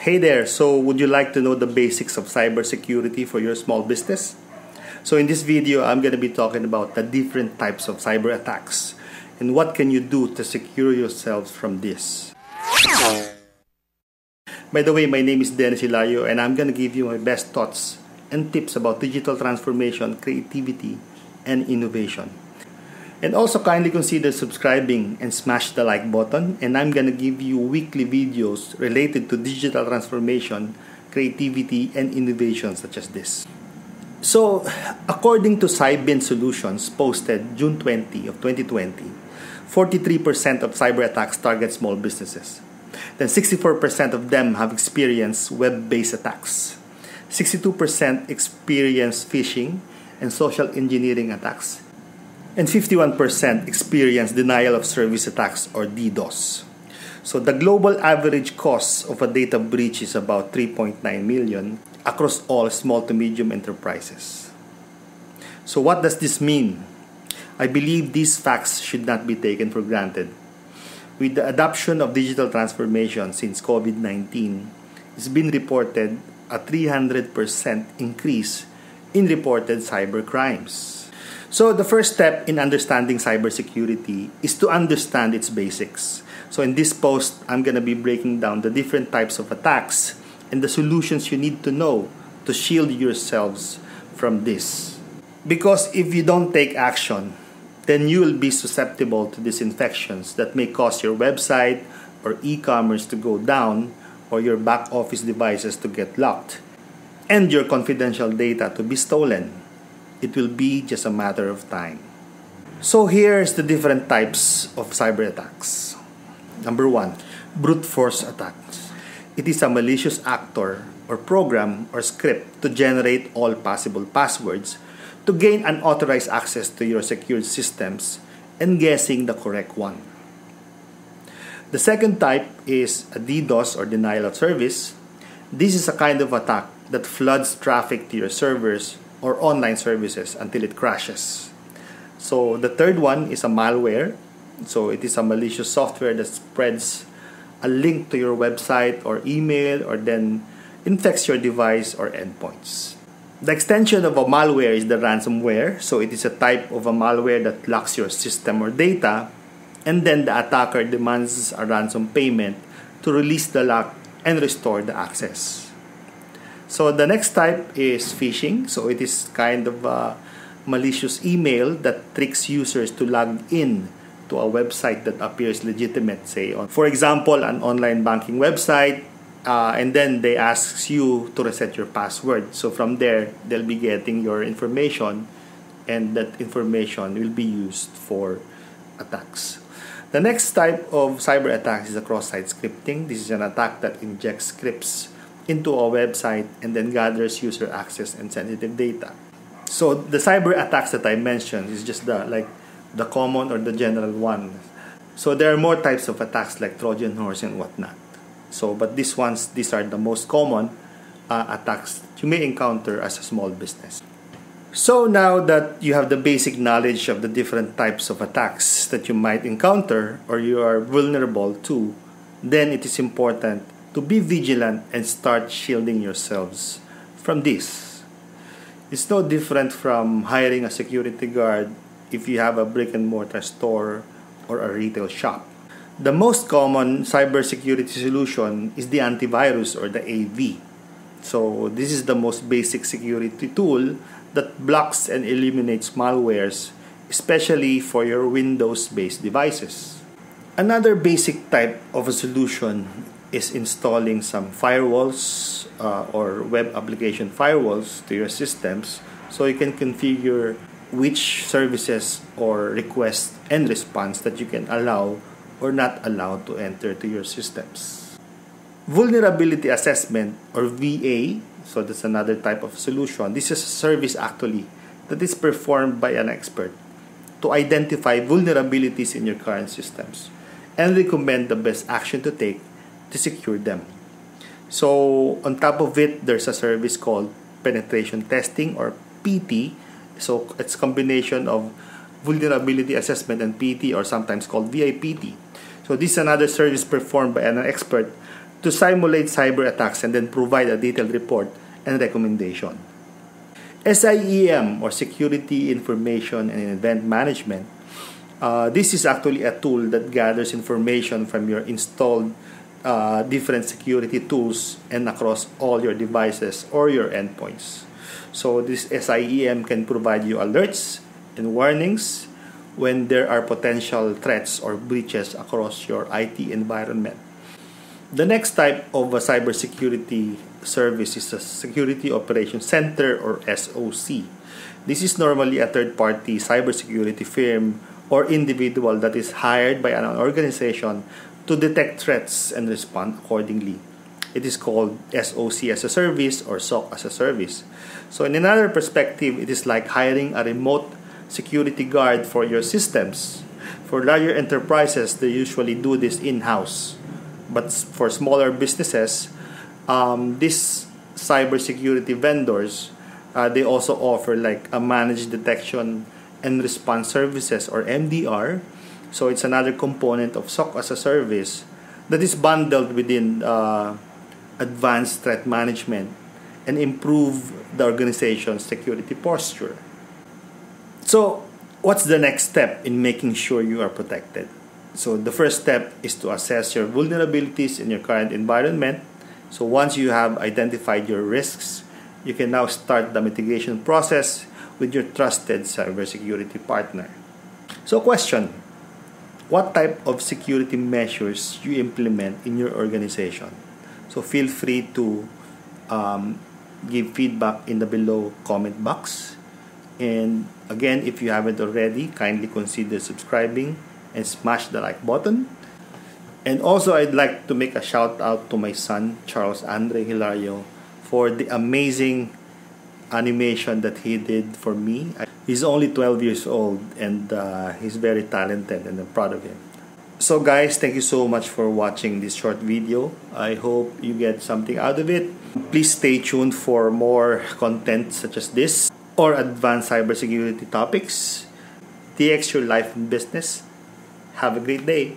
Hey there, so would you like to know the basics of cybersecurity for your small business? So in this video, I'm going to be talking about the different types of cyber attacks and what can you do to secure yourselves from this. By the way, my name is Dennis Hilario and I'm going to give you my best thoughts and tips about digital transformation, creativity, and innovation. And also kindly consider subscribing and smash the like button. And I'm gonna give you weekly videos related to digital transformation, creativity, and innovation such as this. So, according to Cybint Solutions posted June 20 of 2020, 43% of cyber attacks target small businesses. Then 64% of them have experienced web-based attacks. 62% experience phishing and social engineering attacks and 51% experience denial of service attacks or DDoS. So the global average cost of a data breach is about 3.9 million across all small to medium enterprises. So what does this mean? I believe these facts should not be taken for granted. With the adoption of digital transformation since COVID-19, it's been reported a 300% increase in reported cyber crimes. So the first step in understanding cybersecurity is to understand its basics. So in this post, I'm going to be breaking down the different types of attacks and the solutions you need to know to shield yourselves from this. Because if you don't take action, then you will be susceptible to these infections that may cause your website or e-commerce to go down or your back office devices to get locked and your confidential data to be stolen it will be just a matter of time. So here's the different types of cyber attacks. Number one, brute force attacks. It is a malicious actor or program or script to generate all possible passwords to gain unauthorized access to your secured systems and guessing the correct one. The second type is a DDoS or denial of service. This is a kind of attack that floods traffic to your servers or online services until it crashes. So the third one is a malware. So it is a malicious software that spreads a link to your website or email or then infects your device or endpoints. The extension of a malware is the ransomware. So it is a type of a malware that locks your system or data and then the attacker demands a ransom payment to release the lock and restore the access. So the next type is phishing. So it is kind of a malicious email that tricks users to log in to a website that appears legitimate, say, on, for example, an online banking website, uh, and then they ask you to reset your password. So from there, they'll be getting your information, and that information will be used for attacks. The next type of cyber attacks is a cross-site scripting. This is an attack that injects scripts into a website and then gathers user access and sensitive data. So the cyber attacks that I mentioned is just the like the common or the general one. So there are more types of attacks like Trojan horse and whatnot. So but these ones these are the most common uh, attacks you may encounter as a small business. So now that you have the basic knowledge of the different types of attacks that you might encounter or you are vulnerable to, then it is important to be vigilant and start shielding yourselves from this. It's no different from hiring a security guard if you have a brick and mortar store or a retail shop. The most common cybersecurity solution is the antivirus or the AV. So, this is the most basic security tool that blocks and eliminates malwares, especially for your Windows based devices. Another basic type of a solution is installing some firewalls uh, or web application firewalls to your systems so you can configure which services or requests and response that you can allow or not allow to enter to your systems. Vulnerability assessment or VA, so that's another type of solution. This is a service actually that is performed by an expert to identify vulnerabilities in your current systems and recommend the best action to take to secure them. So, on top of it, there's a service called penetration testing or PT. So, it's combination of vulnerability assessment and PT or sometimes called VAPT. So, this is another service performed by an expert to simulate cyber attacks and then provide a detailed report and recommendation. SIEM or Security Information and Event Management. Uh, this is actually a tool that gathers information from your installed uh, different security tools and across all your devices or your endpoints. So this SIEM can provide you alerts and warnings when there are potential threats or breaches across your IT environment. The next type of a cybersecurity service is a Security Operations Center or SOC. This is normally a third party cybersecurity firm or individual that is hired by an organization to detect threats and respond accordingly. It is called SOC as a service or SOC as a service. So, in another perspective, it is like hiring a remote security guard for your systems. For larger enterprises, they usually do this in house. But for smaller businesses, um, these cybersecurity vendors, uh, they also offer like a managed detection and response services or MDR. So it's another component of SOC as a service that is bundled within uh, advanced threat management and improve the organization's security posture. So, what's the next step in making sure you are protected? So, the first step is to assess your vulnerabilities in your current environment so once you have identified your risks, you can now start the mitigation process with your trusted cybersecurity partner. So question, what type of security measures you implement in your organization? So feel free to um, give feedback in the below comment box. And again, if you haven't already, kindly consider subscribing and smash the like button and also, I'd like to make a shout out to my son, Charles Andre Hilario, for the amazing animation that he did for me. He's only 12 years old and uh, he's very talented and I'm proud of him. So guys, thank you so much for watching this short video. I hope you get something out of it. Please stay tuned for more content such as this or advanced cybersecurity topics. TX your life and business. Have a great day.